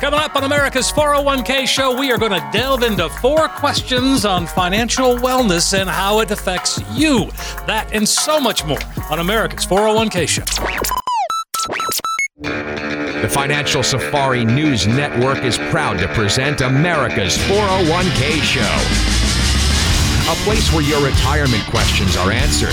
Coming up on America's 401k show, we are going to delve into four questions on financial wellness and how it affects you. That and so much more on America's 401k show. The Financial Safari News Network is proud to present America's 401k Show. A place where your retirement questions are answered,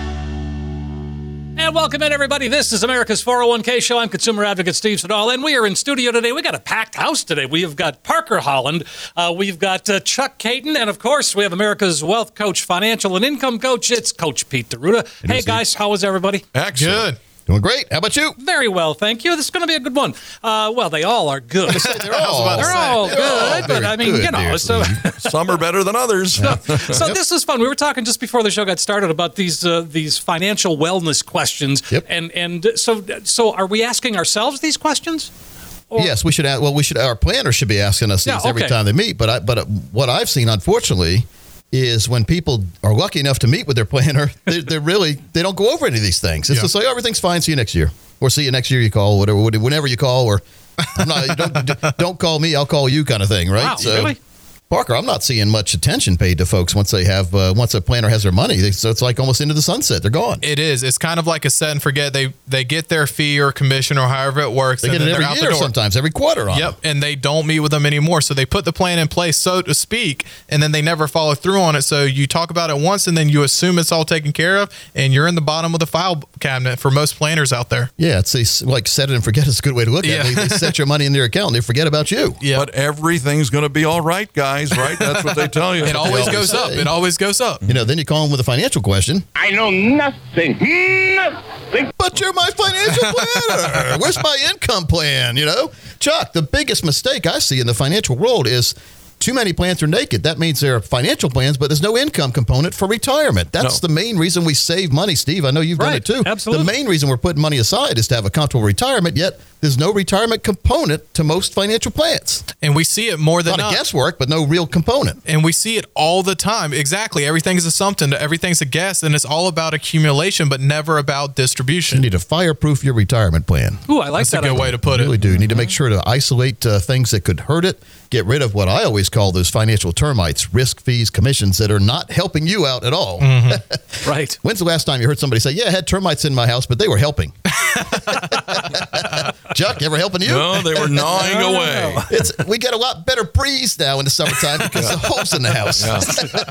And welcome in, everybody. This is America's 401k show. I'm consumer advocate Steve Siddall, and we are in studio today. We got a packed house today. We have got Parker Holland, uh, we've got uh, Chuck Kaiton, and of course, we have America's wealth coach, financial and income coach. It's Coach Pete D'Arruda. Hey, guys, how is everybody? Excellent. Good. Doing great. How about you? Very well, thank you. This is going to be a good one. Uh, well, they all are good. They're all, They're all good, but I mean, very you know, so. Some are better than others. so this is fun. We were talking just before the show got started about these uh, these financial wellness questions, Yep. and and so so are we asking ourselves these questions? Or- Yes, we should. a- Well, we should. Our planner should be asking us these Yeah, every time they meet. But I, but uh, what I've seen, unfortunately, is when people are lucky enough to meet with their planner, they they really they don't go over any of these things. It's Yeah. just like oh, everything's fine. See you next year, or see you next year. You call whatever, whenever you call, or I'm not. Don't, don't call me. I'll call you, kind of thing, right? Wow, really? Parker, I'm not seeing much attention paid to folks once they have uh, once a planner has their money. They, so it's like almost into the sunset. They're gone. It is. It's kind of like a set and forget. They they get their fee or commission or however it works. They and get it every they're out year, sometimes every quarter. On Yep, them. and they don't meet with them anymore. So they put the plan in place, so to speak, and then they never follow through on it. So you talk about it once, and then you assume it's all taken care of, and you're in the bottom of the file cabinet for most planners out there. Yeah, it's a, like set it and forget is a good way to look at Yeah. it. They, they set your money in their account and they forget about you. Yeah, But everything's going to be all right, guys, right? That's what they tell you. it always goes always up. It always goes up. You know, then you call them with a financial question. I know nothing. Nothing. But you're my financial planner. Where's my income plan? You know, Chuck, the biggest mistake I see in the financial world is too many plans are naked. That means there are financial plans, but there's no income component for retirement. That's No. the main reason we save money, Steve. I know you've done it too. Absolutely. The main reason we're putting money aside is to have a comfortable retirement, yet there's no retirement component to most financial plans. And we see it more A than lot of not. guesswork, but no real component. and we see it all the time. Exactly. Everything's something. Everything's a guess, and it's all about accumulation, but never about distribution. You need to fireproof your retirement plan. Ooh, I like That's a that. good idea. way to put You it. really do. You need to make sure to isolate uh, things that could hurt it. Get rid of what I always call those financial termites, risk fees, commissions that are not helping you out at all. Right. When's the last time you heard somebody say, "Yeah, I had termites in my house, but they were helping"? Chuck, ever helping you? No, they were gnawing away. It's we get a lot better breeze now in the summertime because the holes in the house.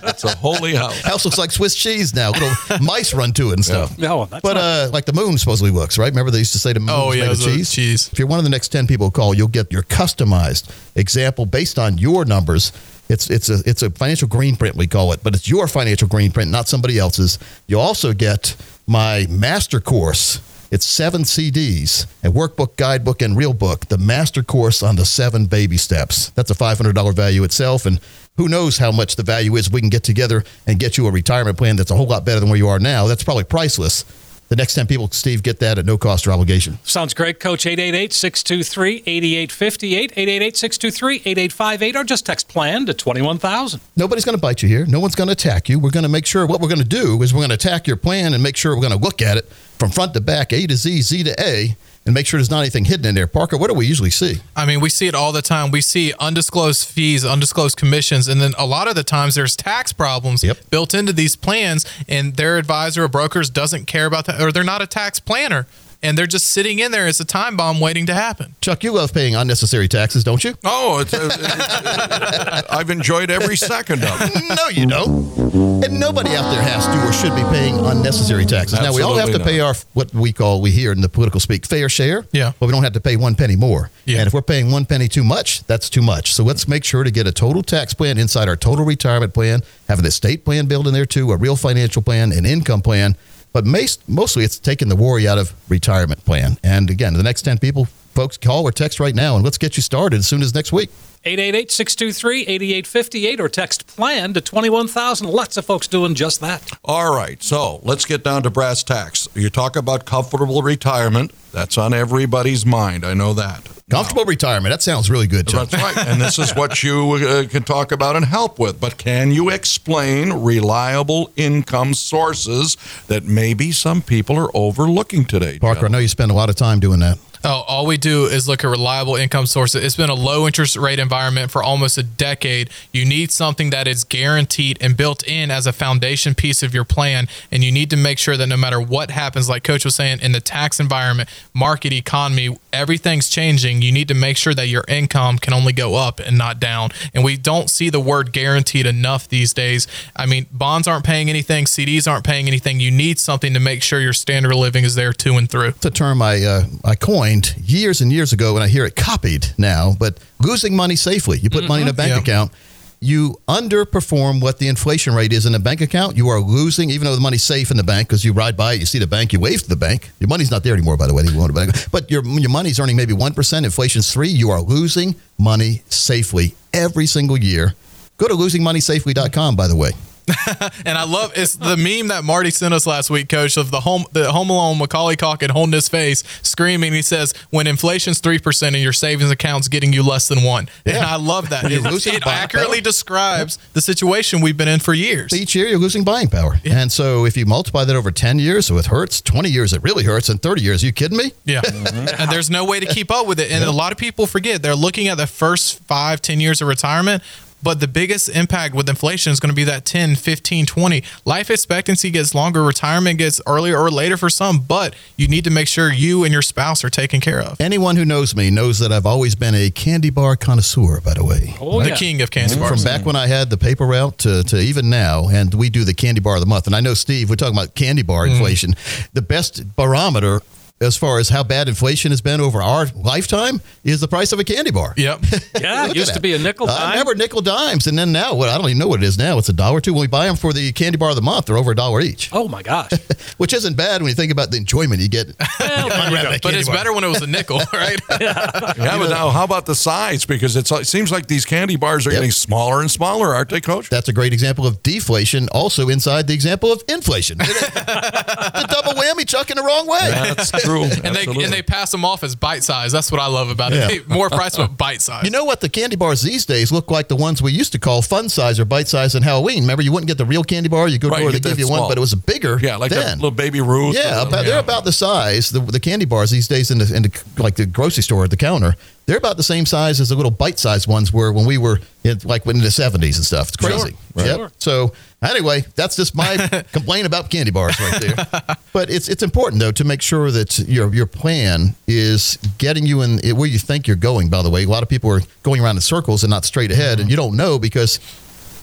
It's a holy house. House looks like Swiss cheese now. Little mice run to it and stuff. No, that's But not- uh, like the moon supposedly looks, right? Remember they used to say the moon Oh, yeah, made of it was a cheese? cheese. If you're one of the next 10 people who call, you'll get your customized example based on your numbers. It's it's a it's a financial green print we call it, but it's your financial green print, not somebody else's. You'll also get my master course. It's seven CDs, a workbook, guidebook, and real book. The master course on the seven baby steps. That's a five hundred dollar value itself, and who knows how much the value is. We can get together and get you a retirement plan that's a whole lot better than where you are now. That's probably priceless. The next 10 people, Steve, get that at no cost or obligation. Sounds great, Coach. 888 623 8858, 888 623 8858, or just text plan to 21000. Nobody's going to bite you here. No one's going to attack you. We're going to make sure what we're going to do is we're going to attack your plan and make sure we're going to look at it from front to back, A to Z, Z to A, and make sure there's not anything hidden in there. Parker, what do we usually see? I mean, we see it all the time. We see undisclosed fees, undisclosed commissions, and then a lot of the times there's tax problems Yep. built into these plans, and their advisor or brokers doesn't care about that, or they're not a tax planner, and they're just sitting in there as a time bomb waiting to happen. Chuck, you love paying unnecessary taxes, don't you? Oh, it's, uh, it's, it's- I've enjoyed every second of it. no, you don't. And nobody out there has to or should be paying unnecessary taxes. now we all have to Absolutely pay our what we call we hear in the political speak fair share. Yeah. But we don't have to pay one penny more. Yeah. And if we're paying one penny too much, that's too much. So let's make sure to get a total tax plan inside our total retirement plan, have an estate plan built in there too, a real financial plan, an income plan. But most, mostly it's taking the worry out of retirement plan. And again, the next 10 people, folks, call or text right now and let's get you started as soon as next week. 888 623 8858 or text plan to 21,000. Lots of folks doing just that. All right, so let's get down to brass tacks. You talk about comfortable retirement. That's on everybody's mind. I know that. Comfortable retirement. That sounds really good, Chuck. That's right. And this is what you uh, can talk about and help with. But can you explain reliable income sources that maybe some people are overlooking today? Parker, I know you spend a lot of time doing that. Oh, all we do is look at reliable income sources. It's been a low interest rate environment for almost a decade. You need something that is guaranteed and built in as a foundation piece of your plan. And you need to make sure that no matter what happens, like Coach was saying, in the tax environment, market economy, everything's changing. You need to make sure that your income can only go up and not down. And we don't see the word guaranteed enough these days. I mean, bonds aren't paying anything, CDs aren't paying anything. You need something to make sure your standard of living is there to and through. It's a term I uh, I coined years and years ago, and I hear it copied now. But losing money safely, you put money in a bank Yeah. account. You underperform what the inflation rate is in a bank account. You are losing, even though the money's safe in the bank, because you ride by it, you see the bank, you wave to the bank. Your money's not there anymore, by the way. You bank, but your your money's earning maybe one percent. Inflation's three. You are losing money safely every single year. Go to losingmoneysafely.com, by the way. And I love it's the meme that Marty sent us last week, Coach, of the home the Home Alone Macaulay Culkin holding his face, screaming. He says, "When inflation's three percent and your savings account's getting you less than one," and I love that. It, it accurately power. describes the situation we've been in for years. each year you're losing buying power. And so if you multiply that over 10 years, so it hurts, 20 years it really hurts, and 30 years, you kidding me? Yeah. and there's no way to keep up with it. And a lot of people forget they're looking at the first five, 10 years of retirement. But the biggest impact with inflation is going to be that 10, 15, 20. Life expectancy gets longer, retirement gets earlier or later for some, but you need to make sure you and your spouse are taken care of. Anyone who knows me knows that I've always been a candy bar connoisseur, by the way. Oh, the king of candy bars. From back when I had the paper route to, to even now, and we do the candy bar of the month. And I know, Steve, we're talking about candy bar Mm. inflation. The best barometer as far as how bad inflation has been over our lifetime is the price of a candy bar. Yep. Yeah, it used to be a nickel uh, I remember nickel dimes, and then now, what I don't even know what it is now. It's a dollar or two. When we buy them for the candy bar of the month, they're over a dollar each, Oh my gosh. which isn't bad when you think about the enjoyment you get. Well, there you go. but it's better when it was a nickel, right? Yeah, yeah, but now how about the size? Because it's, it seems like these candy bars are Yep. getting smaller and smaller, aren't they, Coach? That's a great example of deflation, also inside the example of inflation. the double whammy, Chuck, in the wrong way. That's true. and they and they pass them off as bite size. That's what I love about Yeah. it. More price, but bite size. You know what? The candy bars these days look like the ones we used to call fun size or bite size in Halloween. Remember, you wouldn't get the real candy bar. You go Right, to where they give you one, but it was a bigger. yeah, like that then. little baby Ruth. Yeah, about, they're about the size. The, the candy bars these days in the, in the like the grocery store at the counter. They're about the same size as the little bite-sized ones were when we were in, like in the '70s and stuff. It's crazy. Right. Yep. Sure. So anyway, that's just my complaint about candy bars right there. But it's it's important though to make sure that your your plan is getting you in where you think you're going. By the way, a lot of people are going around in circles and not straight ahead, and mm-hmm. you don't know because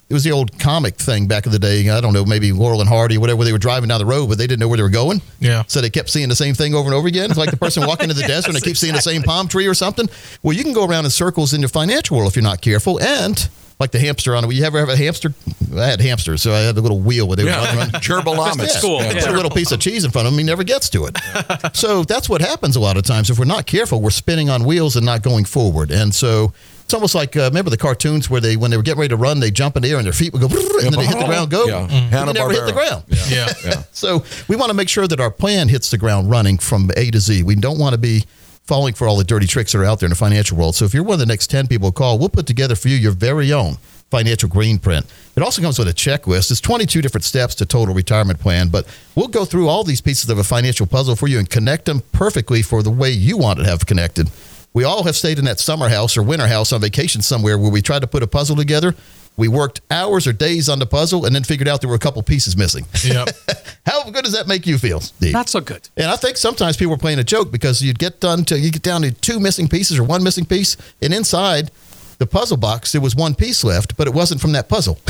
it was the old comic thing back in the day. I don't know, maybe Laurel and Hardy, whatever. They were driving down the road, but they didn't know where they were going. Yeah. So they kept seeing the same thing over and over again. It's like the person walking to the desert and they keep seeing the same palm tree or something. Well, you can go around in circles in your financial world if you're not careful. And like the hamster on it. You ever have a hamster? I had hamsters, so I had the little wheel where they would run, Yeah, run. Cool. They Yeah. Put a little piece of cheese in front of him, he never gets to it. so that's what happens a lot of times. If we're not careful, we're spinning on wheels and not going forward. And so it's almost like uh, remember the cartoons where they when they were getting ready to run, they jump in the air and their feet would go, and then they hit the ground, go, Yeah. and they never hit the Hanna-Barbera. ground. Yeah. Yeah. So we want to make sure that our plan hits the ground running from A to Z. We don't want to be falling for all the dirty tricks that are out there in the financial world. So if you're one of the next 10 people call, we'll put together for you your very own financial green print. It also comes with a checklist. It's 22 different steps to total retirement plan, but we'll go through all these pieces of a financial puzzle for you and connect them perfectly for the way you want to have connected. We all have stayed in that summer house or winter house on vacation somewhere where we tried to put a puzzle together. We worked hours or days on the puzzle and then figured out there were a couple pieces missing. Yep. How good does that make you feel, Steve? Not so good. And I think sometimes people are playing a joke because you'd get done to you get down to two missing pieces or one missing piece, and inside the puzzle box there was one piece left, but it wasn't from that puzzle.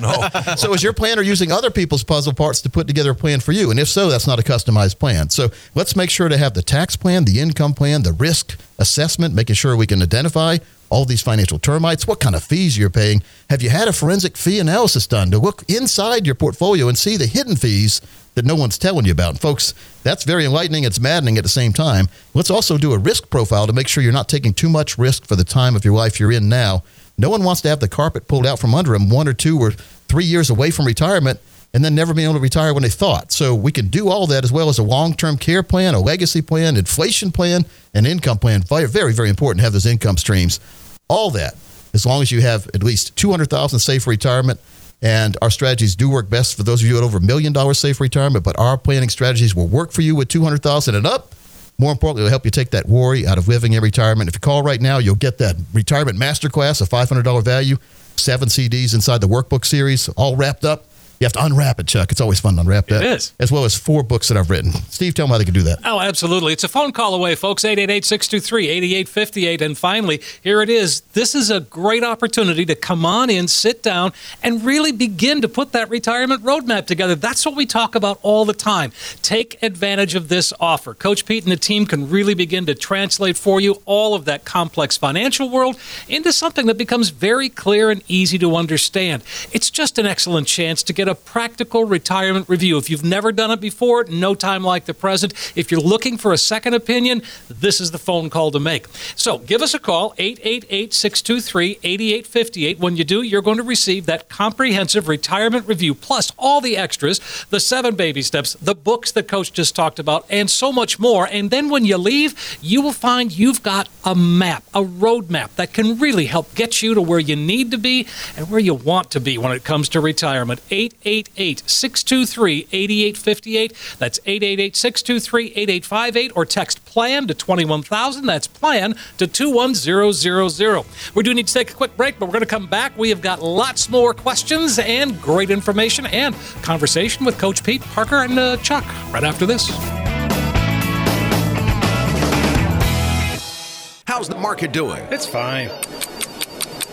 No. so is your planner using other people's puzzle parts to put together a plan for you? And if so, that's not a customized plan. So let's make sure to have the tax plan, the income plan, the risk assessment, making sure we can identify all these financial termites, what kind of fees you're paying. Have you had a forensic fee analysis done to look inside your portfolio and see the hidden fees that no one's telling you about? And folks, that's very enlightening. It's maddening at the same time. Let's also do a risk profile to make sure you're not taking too much risk for the time of your life you're in now. No one wants to have the carpet pulled out from under them one or two or three years away from retirement and then never being able to retire when they thought. So we can do all that as well as a long-term care plan, a legacy plan, inflation plan, an income plan. Very, very, important to have those income streams. All that, as long as you have at least 200,000 safe retirement. And our strategies do work best for those of you at over a million dollars safe retirement, but our planning strategies will work for you with 200,000 and up. More importantly, it'll help you take that worry out of living in retirement. If you call right now, you'll get that retirement masterclass, a $500 value, seven CDs inside the workbook series, all wrapped up. You have to unwrap it, Chuck. It's always fun to unwrap that. It is. As well as four books that I've written. Steve, tell them how they can do that. Oh, absolutely. It's a phone call away, folks. 888 623 8858. And finally, here it is. This is a great opportunity to come on in, sit down, and really begin to put that retirement roadmap together. That's what we talk about all the time. Take advantage of this offer. Coach Pete and the team can really begin to translate for you all of that complex financial world into something that becomes very clear and easy to understand. It's just an excellent chance to get a practical retirement review. If you've never done it before, no time like the present. If you're looking for a second opinion, this is the phone call to make. So give us a call, 888 623 8858. When you do, you're going to receive that comprehensive retirement review, plus all the extras, the seven baby steps, the books that Coach just talked about, and so much more. And then when you leave, you will find you've got a map, a roadmap that can really help get you to where you need to be and where you want to be when it comes to retirement. 888 623 8858. That's 888 623 8858 or text plan to 21000. That's plan to 21000. We do need to take a quick break, but we're going to come back. We have got lots more questions and great information and conversation with Coach Pete, Parker, and uh, Chuck right after this. How's the market doing? It's fine.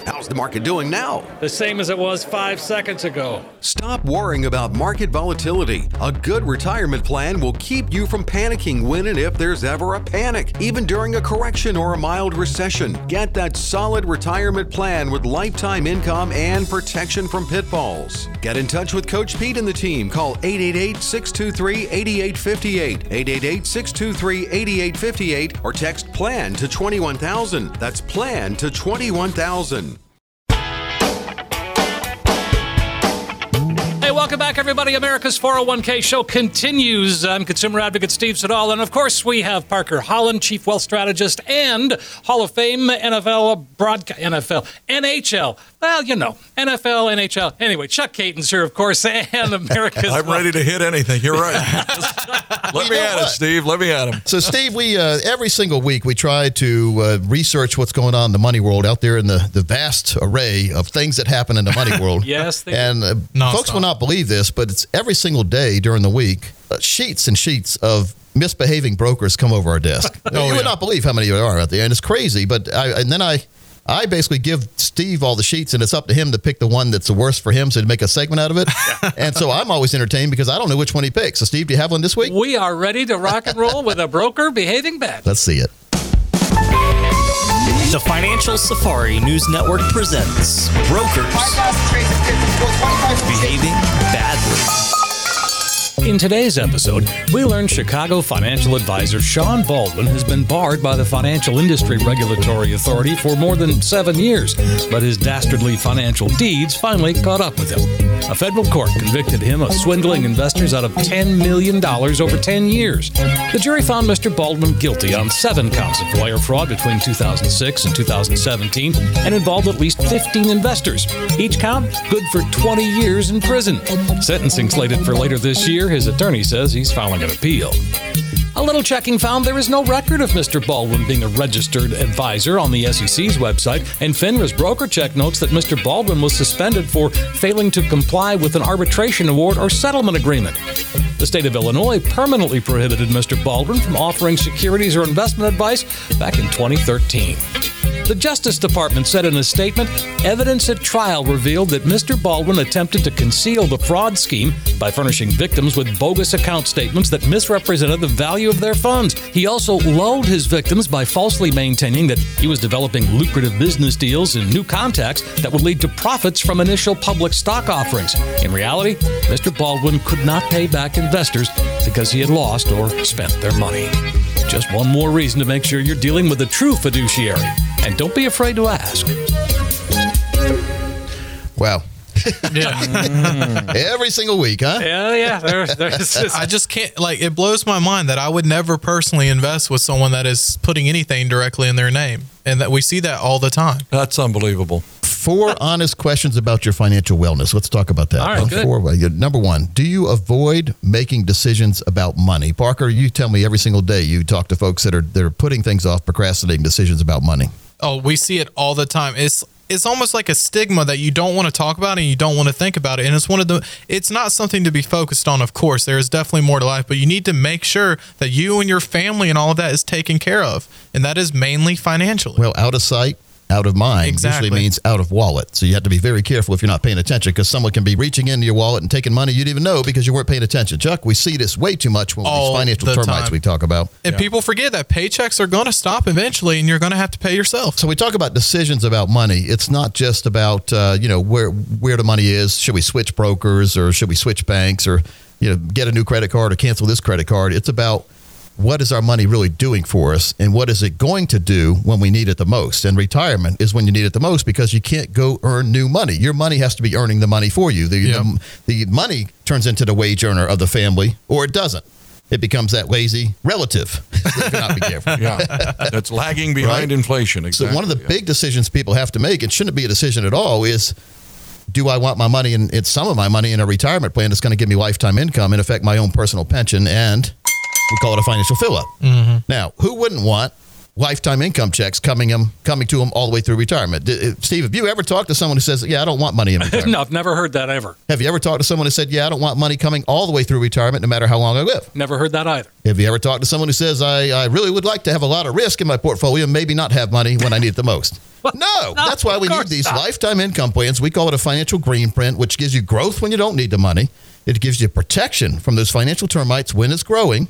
How's the market doing now? The same as it was five seconds ago. Stop worrying about market volatility. A good retirement plan will keep you from panicking when and if there's ever a panic, even during a correction or a mild recession. Get that solid retirement plan with lifetime income and protection from pitfalls. Get in touch with Coach Pete and the team. Call 888 623 8858, 888 623 8858, or text PLAN to 21000. That's PLAN to 21000. Welcome back, everybody. America's 401k show continues. I'm consumer advocate Steve Siddall. And of course, we have Parker Holland, chief wealth strategist and Hall of Fame NFL broadcast, NFL, NHL. Well, you know, NFL, NHL. Anyway, Chuck Kaiton's here, of course, and America's. I'm ready to hit anything. You're right. Let me at it, what? Steve. Let me at him. So, Steve, we uh, every single week we try to uh, research what's going on in the money world out there in the, the vast array of things that happen in the money world. Yes, they and uh, Nonstop. folks will not believe this, but it's every single day during the week, uh, sheets and sheets of misbehaving brokers come over our desk. you yeah. would not believe how many there are out there, and it's crazy. But I, and then I. I basically give Steve all the sheets, and it's up to him to pick the one that's the worst for him, so to make a segment out of it. and so I'm always entertained because I don't know which one he picks. So, Steve, do you have one this week? We are ready to rock and roll with a broker behaving bad. Let's see it. The Financial Safari News Network presents Brokers Behaving Badly. In today's episode, we learn Chicago financial advisor Sean Baldwin has been barred by the Financial Industry Regulatory Authority for more than seven years, but his dastardly financial deeds finally caught up with him. A federal court convicted him of swindling investors out of $10 million over 10 years. The jury found Mr. Baldwin guilty on seven counts of wire fraud between 2006 and 2017 and involved at least 15 investors. Each count good for 20 years in prison. Sentencing slated for later this year, his attorney says he's filing an appeal. A little checking found there is no record of Mr. Baldwin being a registered advisor on the SEC's website, and FINRA's broker check notes that Mr. Baldwin was suspended for failing to comply with an arbitration award or settlement agreement. The state of Illinois permanently prohibited Mr. Baldwin from offering securities or investment advice back in 2013. The Justice Department said in a statement evidence at trial revealed that Mr. Baldwin attempted to conceal the fraud scheme by furnishing victims with bogus account statements that misrepresented the value of their funds. He also lulled his victims by falsely maintaining that he was developing lucrative business deals and new contacts that would lead to profits from initial public stock offerings. In reality, Mr. Baldwin could not pay back investors because he had lost or spent their money. Just one more reason to make sure you're dealing with a true fiduciary. And don't be afraid to ask. Wow. Yeah. Every single week, huh? Yeah, yeah. There's, there's I just can't like it blows my mind that I would never personally invest with someone that is putting anything directly in their name. And that we see that all the time. That's unbelievable. Four honest questions about your financial wellness. Let's talk about that. All right, good. Four, number one, do you avoid making decisions about money? Parker, you tell me every single day you talk to folks that are they're putting things off, procrastinating decisions about money. Oh, we see it all the time. It's it's almost like a stigma that you don't want to talk about and you don't want to think about it. And it's one of the it's not something to be focused on, of course. There is definitely more to life, but you need to make sure that you and your family and all of that is taken care of. And that is mainly financially. Well, out of sight, out of mind Exactly. usually means out of wallet. So you have to be very careful if you're not paying attention because someone can be reaching into your wallet and taking money you didn't even know because you weren't paying attention. Chuck, we see this way too much when All these financial the termites time. we talk about. and people forget that paychecks are going to stop eventually and you're going to have to pay yourself. So we talk about decisions about money. It's not just about uh, you know where where the money is. Should we switch brokers or should we switch banks or you know get a new credit card or cancel this credit card? It's about what is our money really doing for us and what is it going to do when we need it the most? And retirement is when you need it the most because you can't go earn new money. Your money has to be earning the money for you. The, Yep. the, the money turns into the wage earner of the family or it doesn't. It becomes that lazy relative. if you're be. Yeah. That's lagging behind Right. inflation. So one of the yeah. big decisions people have to make, it shouldn't be a decision at all, is do I want my money and it's some of my money in a retirement plan that's going to give me lifetime income, and affect my own personal pension, and we call it a financial fill up. Now, who wouldn't want lifetime income checks coming him coming to them all the way through retirement? D- uh, Steve, have you ever talked to someone who says, "Yeah, I don't want money in retirement"? no, I've never heard that ever. Have you ever talked to someone who said, "Yeah, I don't want money coming all the way through retirement, no matter how long I live"? Never heard that either. Have you ever talked to someone who says, I, I really would like to have a lot of risk in my portfolio and maybe not have money when I need it the most? No, that's why we need these not. lifetime income plans. We call it a financial green print, which gives you growth when you don't need the money. It gives you protection from those financial termites when it's growing.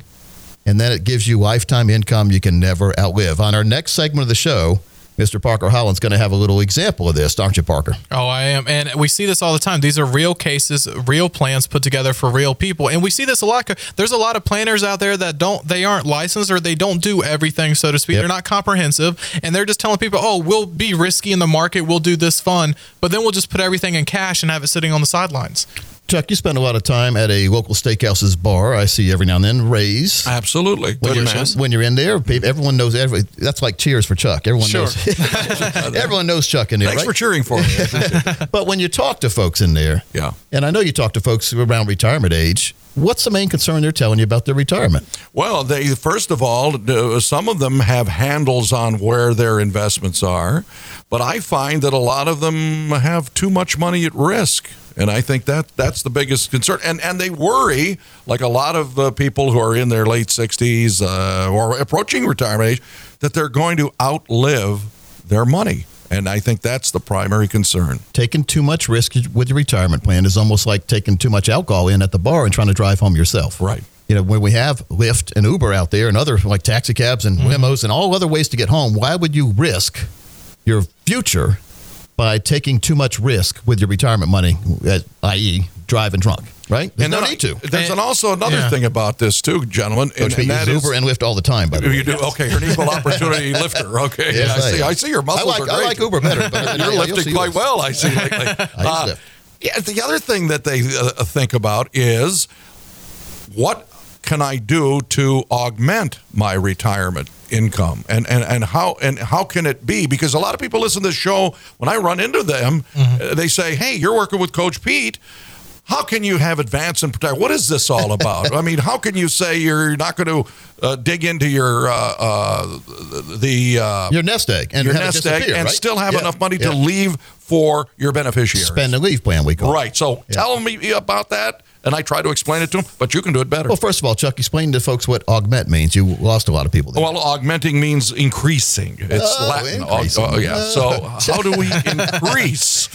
And then it gives you lifetime income you can never outlive. On our next segment of the show, Mr. Parker Holland's going to have a little example of this, aren't you, Parker? Oh, I am. And we see this all the time. These are real cases, real plans put together for real people. And we see this a lot. There's a lot of planners out there that don't, they aren't licensed or they don't do everything, so to speak. Yep. They're not comprehensive. And they're just telling people, oh, we'll be risky in the market. We'll do this fun. But then we'll just put everything in cash and have it sitting on the sidelines. Chuck, you spend a lot of time at a local steakhouse's bar. I see every now and then. Ray's. Absolutely. when you're, when you're in there, everyone knows every. That's like cheers for Chuck. Everyone Sure. knows. everyone knows Chuck in there, Thanks right? for cheering for me. but when you talk to folks in there, Yeah. and I know you talk to folks around retirement age, what's the main concern they're telling you about their retirement? Well, they first of all, some of them have handles on where their investments are, but I find that a lot of them have too much money at risk. And I think that that's the biggest concern. And and they worry, like a lot of uh, people who are in their late 60s uh, or approaching retirement age, that they're going to outlive their money. And I think that's the primary concern. Taking too much risk with your retirement plan is almost like taking too much alcohol in at the bar and trying to drive home yourself. Right. You know, when we have Lyft and Uber out there and other like taxi cabs and limos and all other ways to get home, why would you risk your future by taking too much risk with your retirement money, uh, i.e., driving drunk? right? There's And no then need to. There's an, also another Yeah. thing about this too, gentlemen, Coach and, Pete and that uses is Uber and Lyft all the time, by the way. you do okay. You're an equal opportunity lifter. Okay, Yes, I I see. I see your muscles I like, are great. I like Uber better. But You're you'll lifting quite yours. well. I see lately. Uh, yeah. The other thing that they uh, think about is what can I do to augment my retirement income? And, and, and how and how can it be? Because a lot of people listen to this show when I run into them uh, they say hey you're working with coach Pete. How can you have advance and protect what is this all about? I mean how can you say you're not going to uh, dig into your uh, uh, the uh, Your nest egg and your nest egg and right? still have Yeah, enough money yeah. to leave for your beneficiaries. Spend and leave plan. We call right so tell me about that and I try to explain it to them but you can do it better Well, first of all, Chuck, explain to folks what augment means. You lost a lot of people there. Well, augmenting means increasing. It's Oh, Latin. increasing. Oh, yeah. So, how do we increase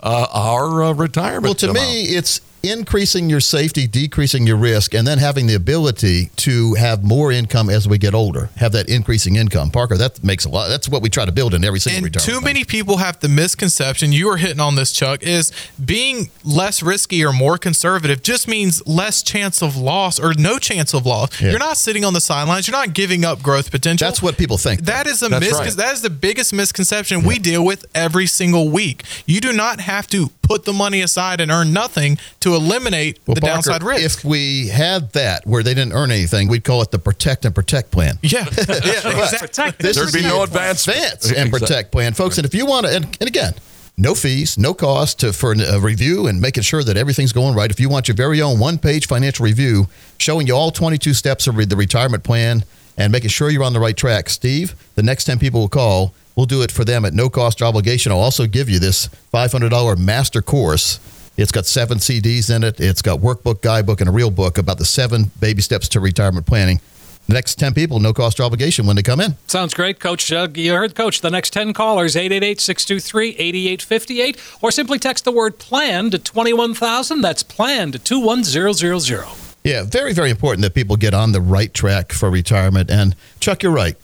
uh, our uh, retirement? Well, to amount? me, it's increasing your safety, decreasing your risk, and then having the ability to have more income as we get older. Have that increasing income. Parker, that makes a lot. That's what we try to build in every single And retirement. too plan. many people have the misconception you are hitting on this, Chuck, is being less risky or more conservative just means less chance of loss or no chance of loss. Yeah. You're not sitting on the sidelines. You're not giving up growth potential. That's what people think. That is a mis- right. that is the biggest misconception we deal with every single week. You do not have to put the money aside and earn nothing to eliminate Well, the Parker, downside risk. If we had that where they didn't earn anything, we'd call it the protect and protect plan. yeah, yeah, exactly. This There'd is be the no advance- advance and Exactly. protect plan, folks. And if you want to, and, and again, no fees, no cost to, for a review and making sure that everything's going right. If you want your very own one-page financial review showing you all 22 steps of the retirement plan and making sure you're on the right track, Steve, the next 10 people will call. We'll do it for them at no cost or obligation. I'll also give you this $500 master course. It's got seven CDs in it. It's got workbook, guidebook, and a real book about the seven baby steps to retirement planning. The next 10 people, no cost or obligation when they come in. Sounds great, Coach. Uh, you heard Coach. The next 10 callers, 888-623-8858, or simply text the word PLAN to 21000. That's PLAN to 21000. Yeah, very, very important that people get on the right track for retirement. And Chuck, you're right.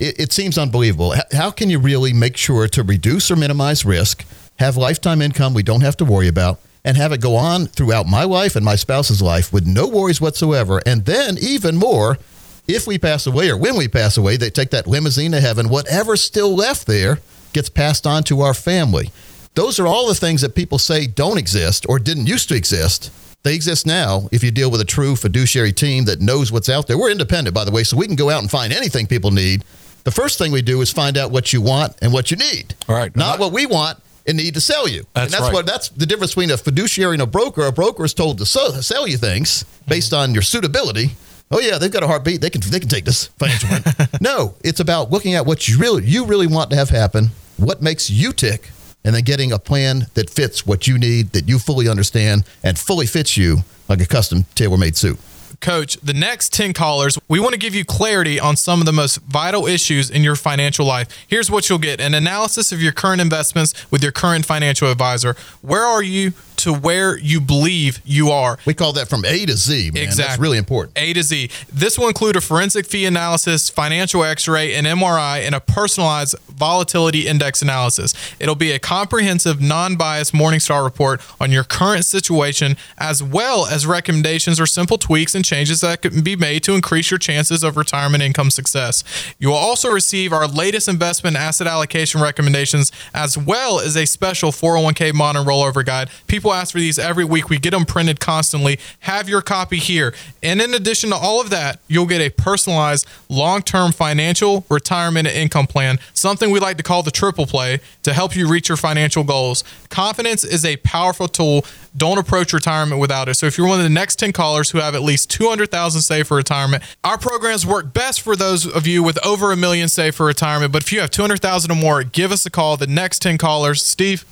It, it seems unbelievable. How can you really make sure to reduce or minimize risk, have lifetime income we don't have to worry about, and have it go on throughout my life and my spouse's life with no worries whatsoever? And then, even more, if we pass away or when we pass away, they take that limousine to heaven, whatever's still left there gets passed on to our family. Those are all the things that people say don't exist or didn't used to exist. They exist now if you deal with a true fiduciary team that knows what's out there. We're independent, by the way, so we can go out and find anything people need. The first thing we do is find out what you want and what you need. All right. Not what we want and need to sell you. That's and that's right. what that's the difference between a fiduciary and a broker. A broker is told to so, sell you things based on your suitability. Oh yeah, they've got a heartbeat. They can they can take this financial one. no, it's about looking at what you really you really want to have happen, what makes you tick, and then getting a plan that fits what you need, that you fully understand, and fully fits you like a custom tailor-made suit. Coach, the next 10 callers, we want to give you clarity on some of the most vital issues in your financial life. Here's what you'll get an analysis of your current investments with your current financial advisor. Where are you to where you believe you are? We call that from A to Z, man. That's really important. A to Z. This will include a forensic fee analysis, financial x ray, an MRI, and a personalized volatility index analysis. It'll be a comprehensive, non biased Morningstar report on your current situation, as well as recommendations or simple tweaks and changes that can be made to increase your chances of retirement income success. You will also receive our latest investment asset allocation recommendations, as well as a special 401k modern rollover guide. People ask for these every week. We get them printed constantly. Have your copy here. And in addition to all of that, you'll get a personalized long term financial, retirement, and income plan, something we like to call the triple play to help you reach your financial goals. Confidence is a powerful tool. Don't approach retirement without it. So if you're one of the next 10 callers who have at least 200,000 saved for retirement, our programs work best for those of you with over a million saved for retirement. But if you have 200,000 or more, give us a call. The next 10 callers, Steve.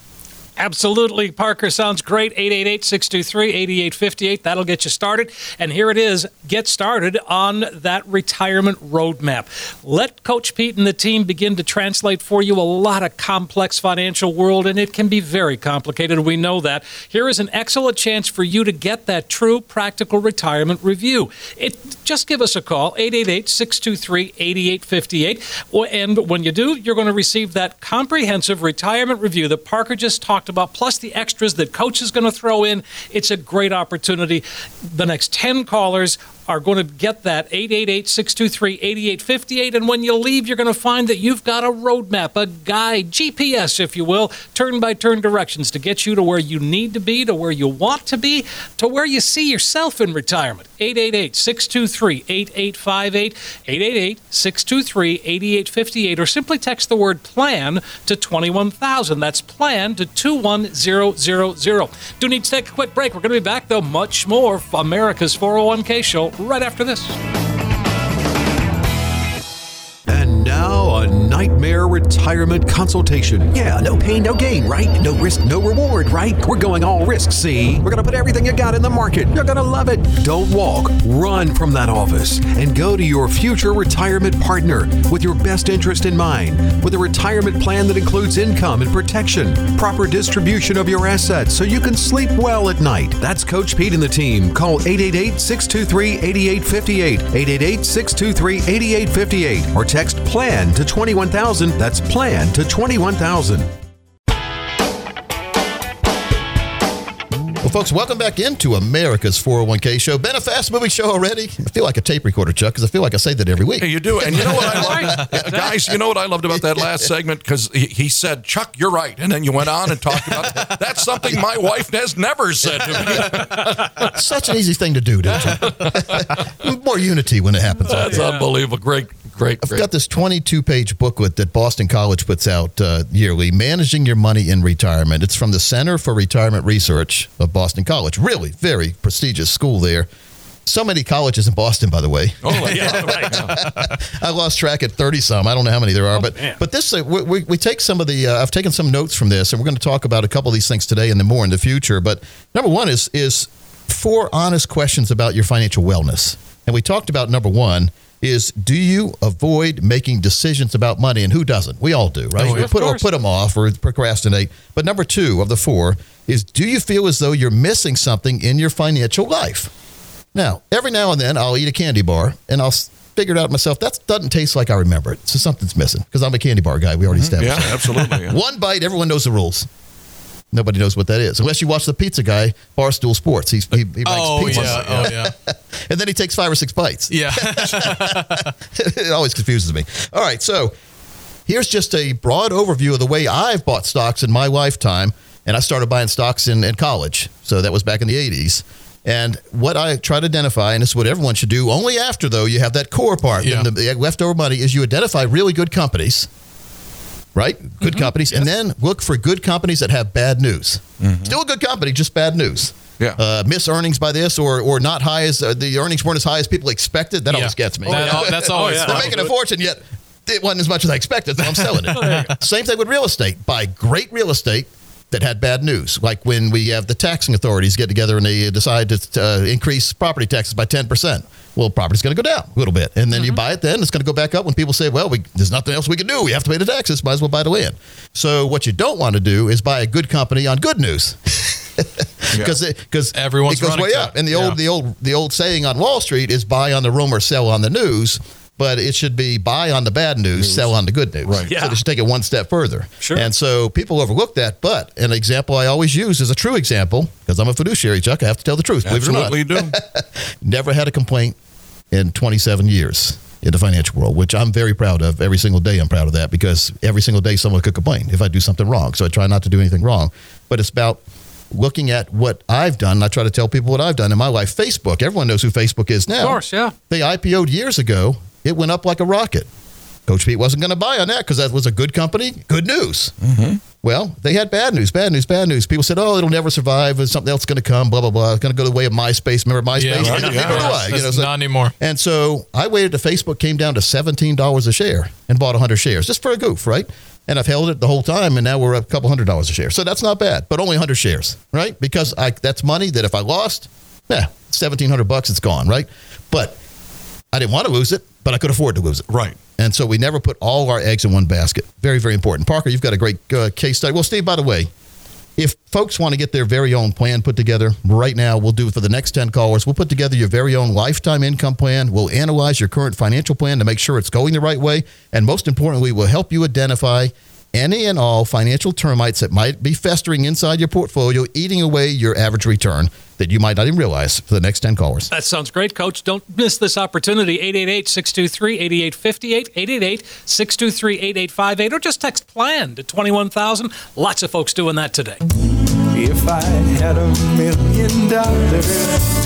Absolutely, Parker. Sounds great. 888 623 8858. That'll get you started. And here it is. Get started on that retirement roadmap. Let Coach Pete and the team begin to translate for you a lot of complex financial world, and it can be very complicated. We know that. Here is an excellent chance for you to get that true practical retirement review. It Just give us a call, 888 623 8858. And when you do, you're going to receive that comprehensive retirement review that Parker just talked talked about, plus the extras that Coach is going to throw in. It's a great opportunity. The next 10 callers are going to get that 888 623 8858. And when you leave, you're going to find that you've got a roadmap, a guide, GPS, if you will, turn by turn directions to get you to where you need to be, to where you want to be, to where you see yourself in retirement. 888 623 8858, 888 623 8858, or simply text the word plan to 21000. That's plan to 21000. Do need to take a quick break. We're going to be back, though, much more America's 401k show right after this. And now, a nightmare retirement consultation. Yeah, no pain, no gain, right? No risk, no reward, right? We're going all risk, see? We're gonna put everything you got in the market. You're gonna love it. Don't walk, run from that office and go to your future retirement partner with your best interest in mind, with a retirement plan that includes income and protection, proper distribution of your assets so you can sleep well at night. That's Coach Pete and the team. Call 888 623 8858, 888 623 8858, or text PLAN to 21000. That's PLAN to 21000. Well, folks, welcome back into America's 401k show. Been a fast moving show already? I feel like a tape recorder, Chuck, because I feel like I say that every week. You do. And you know what I loved? Guys, you know what I loved about that last segment? Because he, he said, Chuck, you're right. And then you went on and talked about that. That's something my wife has never said to me. Such an easy thing to do, don't you? More unity when it happens. like That's that. unbelievable. Great, great, I've great. got this 22 page booklet that Boston College puts out uh, yearly, Managing Your Money in Retirement. It's from the Center for Retirement Research of Boston College. Really, very prestigious school there. So many colleges in Boston, by the way. Oh, yeah, right. I lost track at 30 some. I don't know how many there are, but man. but this uh, we, we, we take some of the uh, I've taken some notes from this and we're going to talk about a couple of these things today and then more in the future. But number 1 is is four honest questions about your financial wellness. And we talked about number 1 is do you avoid making decisions about money and who doesn't? We all do, right? Oh, we put or put them off or procrastinate. But number 2 of the four is do you feel as though you're missing something in your financial life? Now, every now and then I'll eat a candy bar and I'll figure it out myself. That doesn't taste like I remember it. So something's missing because I'm a candy bar guy. We already established Mm-hmm. Yeah, that. absolutely. yeah. One bite, everyone knows the rules. Nobody knows what that is unless you watch the pizza guy, Barstool Sports. He's, he, he ranks Oh pizza. yeah, oh yeah, And then he takes five or six bites. yeah. it always confuses me. All right, so here's just a broad overview of the way I've bought stocks in my lifetime. And I started buying stocks in, in college. So that was back in the 80s. And what I try to identify, and this is what everyone should do, only after, though, you have that core part, Yeah. the leftover money, is you identify really good companies, right? Good companies, and then look for good companies that have bad news. Still a good company, just bad news. Yeah. Uh, miss earnings by this, or or not high as uh, the earnings weren't as high as people expected. That Yeah. always gets me. That al- that's always yeah. They're making a fortune, yet it wasn't as much as I expected, so I'm selling it. Same thing with real estate. Buy great real estate that had bad news, like when we have the taxing authorities get together and they decide to uh, increase property taxes by 10%. Well, property's going to go down a little bit. And then you buy it then, it's going to go back up when people say, well, we, there's nothing else we can do. We have to pay the taxes. Might as well buy the land. So what you don't want to do is buy a good company on good news. Because because Everyone's it goes way up, and the Yeah. old the old the old saying on Wall Street is buy on the rumor, sell on the news. But it should be buy on the bad news, sell on the good news. Right. Yeah. So they should take it one step further. Sure. And so people overlook that. But an example I always use is a true example because I'm a fiduciary, Chuck. I have to tell the truth. Believe it or not. do. Never had a complaint in 27 years in the financial world, which I'm very proud of. Every single day, I'm proud of that because every single day someone could complain if I do something wrong. So I try not to do anything wrong. But it's about looking at what I've done. I try to tell people what I've done in my life. Facebook, everyone knows who Facebook is now. Of course, yeah. They IPO'd years ago. It went up like a rocket. Coach Pete wasn't going to buy on that because that was a good company. Good news. Mm-hmm. Well, they had bad news, bad news, bad news. People said, "Oh, it'll never survive. There's something else going to come." Blah blah blah. It's going to go the way of MySpace. Remember MySpace? Yeah, right, Neither yeah. do I, you know, so- not anymore. and so I waited till Facebook came down to seventeen dollars a share and bought hundred shares just for a goof, right? And I've held it the whole time, and now we're up a couple hundred dollars a share. So that's not bad, but only hundred shares, right? Because I, that's money that if I lost, yeah, seventeen hundred bucks, it's gone, right? But I didn't want to lose it, but I could afford to lose it. Right. And so we never put all our eggs in one basket. Very, very important. Parker, you've got a great uh, case study. Well, Steve, by the way, if folks want to get their very own plan put together right now, we'll do it for the next 10 callers. We'll put together your very own lifetime income plan. We'll analyze your current financial plan to make sure it's going the right way. And most importantly, we'll help you identify any and all financial termites that might be festering inside your portfolio, eating away your average return that you might not even realize for the next 10 callers. That sounds great, Coach. Don't miss this opportunity. 888 623 8858, 888 623 8858, or just text PLAN to 21,000. Lots of folks doing that today. If I had a million dollars,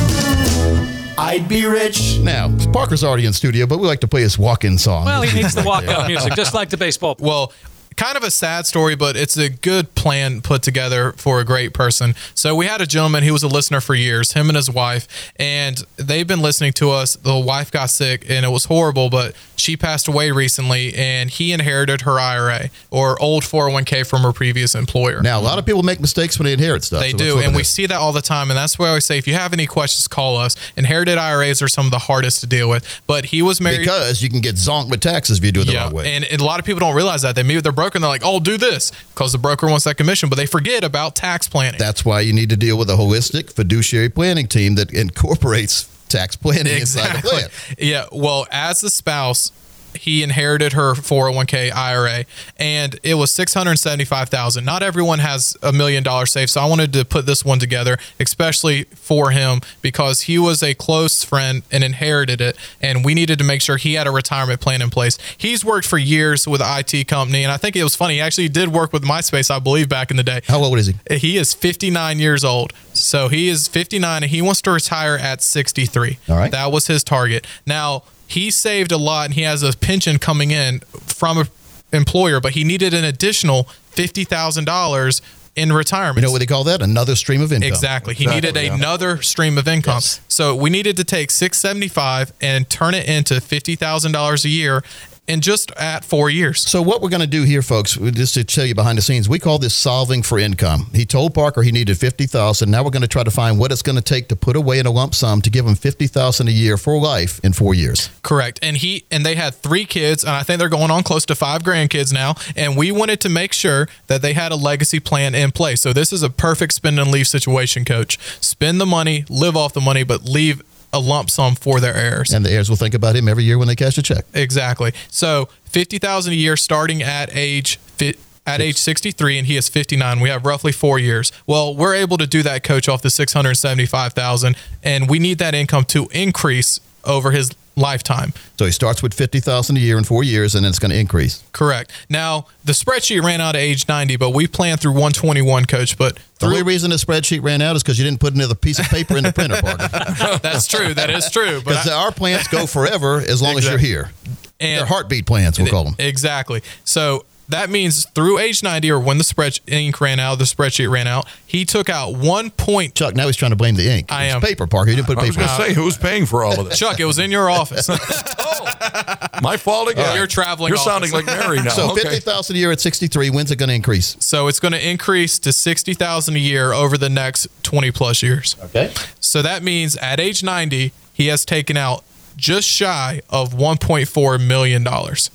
I'd be rich. Now, Parker's already in studio, but we like to play his walk in song. Well, he needs the walkout music, just like the baseball. Well, kind of a sad story, but it's a good plan put together for a great person. So we had a gentleman, he was a listener for years, him and his wife, and they've been listening to us. The wife got sick and it was horrible, but she passed away recently and he inherited her IRA or old 401k from her previous employer. Now, a lot of people make mistakes when they inherit stuff. They so do, and we see that all the time. And that's why I always say, if you have any questions, call us. Inherited IRAs are some of the hardest to deal with. But he was married because you can get zonked with taxes if you do it the yeah, wrong way. and, and a lot of people don't realize that. They maybe they're broker and they're like, "Oh, do this," because the broker wants that commission, but they forget about tax planning. That's why you need to deal with a holistic fiduciary planning team that incorporates tax planning inside the Exactly. plan. Yeah. Well, as the spouse, he inherited her 401k IRA, and it was six hundred seventy-five thousand. Not everyone has a million dollars safe, so I wanted to put this one together, especially for him because he was a close friend and inherited it, and we needed to make sure he had a retirement plan in place. He's worked for years with an IT company, and I think it was funny. He actually did work with MySpace, I believe, back in the day. How old is he? He is 59 years old. So he is 59 and he wants to retire at 63. All right. That was his target. Now, he saved a lot and he has a pension coming in from an employer, but he needed an additional $50,000 in retirement. You know what they call that? Another stream of income. Exactly. He needed another stream of income. Yes. So we needed to take 675 and turn it into $50,000 a year in just at 4 years. So what we're going to do here, folks, just to tell you behind the scenes, we call this solving for income. He told Parker he needed fifty thousand. Now we're going to try to find what it's going to take to put away in a lump sum to give him fifty thousand a year for life in four years. Correct. And he and they had three kids, and I think they're going on close to five grandkids now. And we wanted to make sure that they had a legacy plan in place. So this is a perfect spend and leave situation, coach. Spend the money, live off the money, but leave a lump sum for their heirs. And the heirs will think about him every year when they cash a check. Exactly. So fifty thousand a year, starting at age fi- at age sixty three, and he is fifty nine. We have roughly four years. Well, we're able to do that, coach, off the six hundred seventy five thousand, and we need that income to increase over his lifetime. So he starts with fifty thousand a year in four years, and then it's going to increase. Correct. Now the spreadsheet ran out at age ninety, but we planned through one twenty one, coach. But The only reason the spreadsheet ran out is because you didn't put another piece of paper in the printer, Parker. that's true. That is true. Because our plans go forever as long as you're here. And- They're heartbeat plans, we'll call them. Exactly. So that means through age 90 or when the spread ink ran out, the spreadsheet ran out, he took out one point. Chuck, now he's trying to blame the ink. I am. paper, Parker. You didn't put I was going to say, who's paying for all of this? Chuck, it was in your office. My fault again. You're traveling You're office. sounding like Mary now. So okay. fifty thousand a year at sixty three. When's it going to increase? so it's going to increase to 60,000 a year over the next 20 plus years. Okay. So that means at age 90, he has taken out just shy of 1.4 million dollars.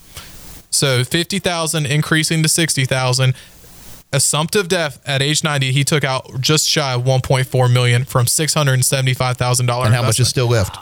So 50,000 increasing to 60,000. Assumptive death at age 90, he took out just shy of 1.4 million from $675,000. And how much is still left?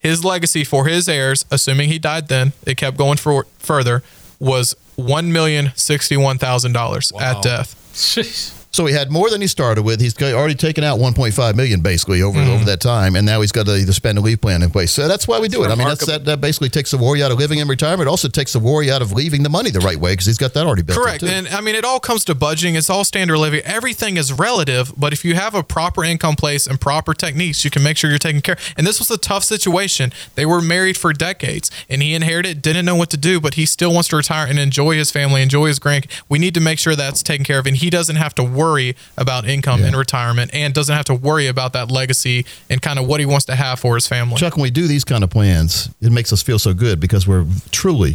his legacy for his heirs, assuming he died then, it kept going for further, was one million sixty-one thousand dollars at death. Jeez. So he had more than he started with. He's already taken out 1.5 million basically over mm-hmm. over that time, and now he's got the, the spend and leave plan in place. So that's why we do it. I mean, that's, that, that basically takes the worry out of living in retirement. It also takes the worry out of leaving the money the right way because he's got that already built. Correct. And I mean, it all comes to budgeting. It's all standard living. Everything is relative, but if you have a proper income place and proper techniques, you can make sure you're taking care. And this was a tough situation. They were married for decades, and he inherited, didn't know what to do, but he still wants to retire and enjoy his family, enjoy his grand. We need to make sure that's taken care of, and he doesn't have to worry about income in retirement, and doesn't have to worry about that legacy and kind of what he wants to have for his family. Chuck, when we do these kind of plans, it makes us feel so good because we're truly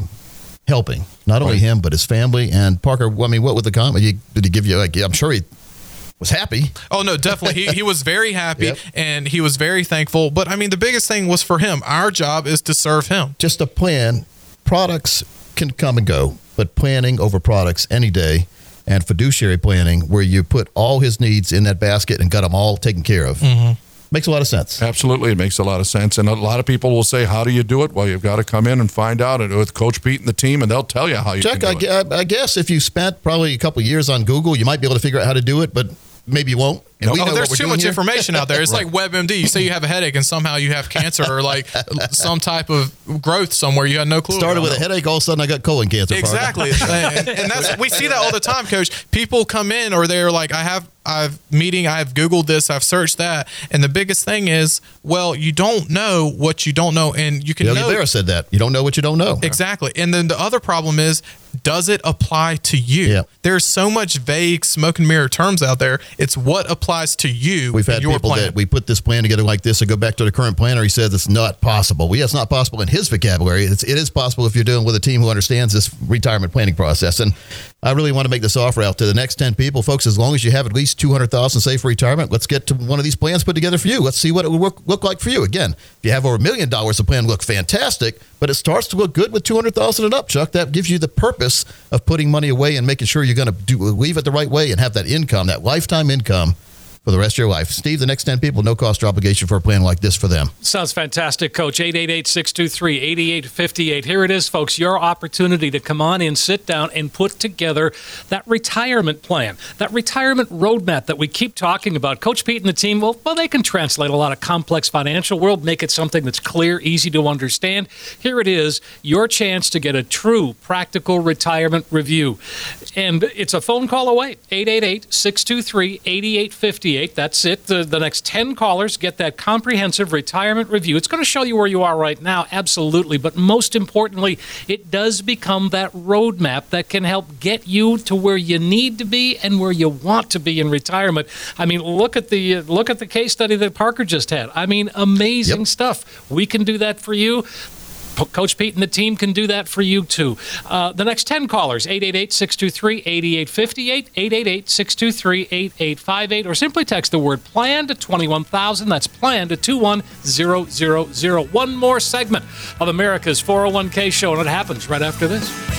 helping not only him but his family. And Parker, I mean, what was the comment? Did he give you like? I'm sure he was happy. Oh no, definitely. He he was very happy Yep. and he was very thankful. But I mean, the biggest thing was for him. Our job is to serve him. Just a plan. Products can come and go, but planning over products any day. And fiduciary planning, where you put all his needs in that basket and got them all taken care of. Mm-hmm. Makes a lot of sense. Absolutely, it makes a lot of sense. And a lot of people will say, "How do you do it?" Well, you've got to come in and find out and with Coach Pete and the team, and they'll tell you how you Chuck, I, it. I guess if you spent probably a couple years on Google, you might be able to figure out how to do it, but maybe you won't. And we oh, there's too much here. information out there. It's like WebMD. You say you have a headache and somehow you have cancer or like some type of growth somewhere. You had no clue. Started with a headache, all of a sudden I got colon cancer. Exactly, and, and that's we see that all the time, Coach. People come in or they're like, I have I've meeting, I've googled this, I've searched that, and the biggest thing is, well, you don't know what you don't know, and you can Bill know Rivera said that. You don't know what you don't know. Exactly. And then the other problem is, does it apply to you? Yeah. There's so much vague smoke and mirror terms out there. It's what applies to you. We've had your people plan. that we put this plan together like this and go back to the current planner. He says it's not possible. Well, yeah, it's not possible in his vocabulary. It's, it is possible if you're dealing with a team who understands this retirement planning process. And I really want to make this offer out to the next 10 people. Folks, as long as you have at least 200000 saved for retirement, let's get to one of these plans put together for you. Let's see what it would work, look like for you. Again, if you have over a million dollars, the plan look fantastic, but it starts to look good with 200000 and up, Chuck. That gives you the purpose of putting money away and making sure you're going to do leave it the right way and have that income, that lifetime income for the rest of your life. Steve, the next 10 people, no cost or obligation for a plan like this for them. Sounds fantastic, Coach. 888 623 8858. Here it is, folks. Your opportunity to come on in, sit down, and put together that retirement plan, that retirement roadmap that we keep talking about. Coach Pete and the team, well, well, they can translate a lot of complex financial world, make it something that's clear, easy to understand. Here it is, your chance to get a true practical retirement review. And it's a phone call away, 888 623 8858. That's it. The, the next 10 callers get that comprehensive retirement review. It's going to show you where you are right now, absolutely. But most importantly, it does become that roadmap that can help get you to where you need to be and where you want to be in retirement. I mean, look at the uh, look at the case study that Parker just had. I mean, amazing stuff. We can do that for you. Coach Pete and the team can do that for you too. Uh, the next 10 callers, 888 623 8858, 888 623 8858, or simply text the word plan to 21000. That's plan to 21000. One more segment of America's 401k show, and it happens right after this.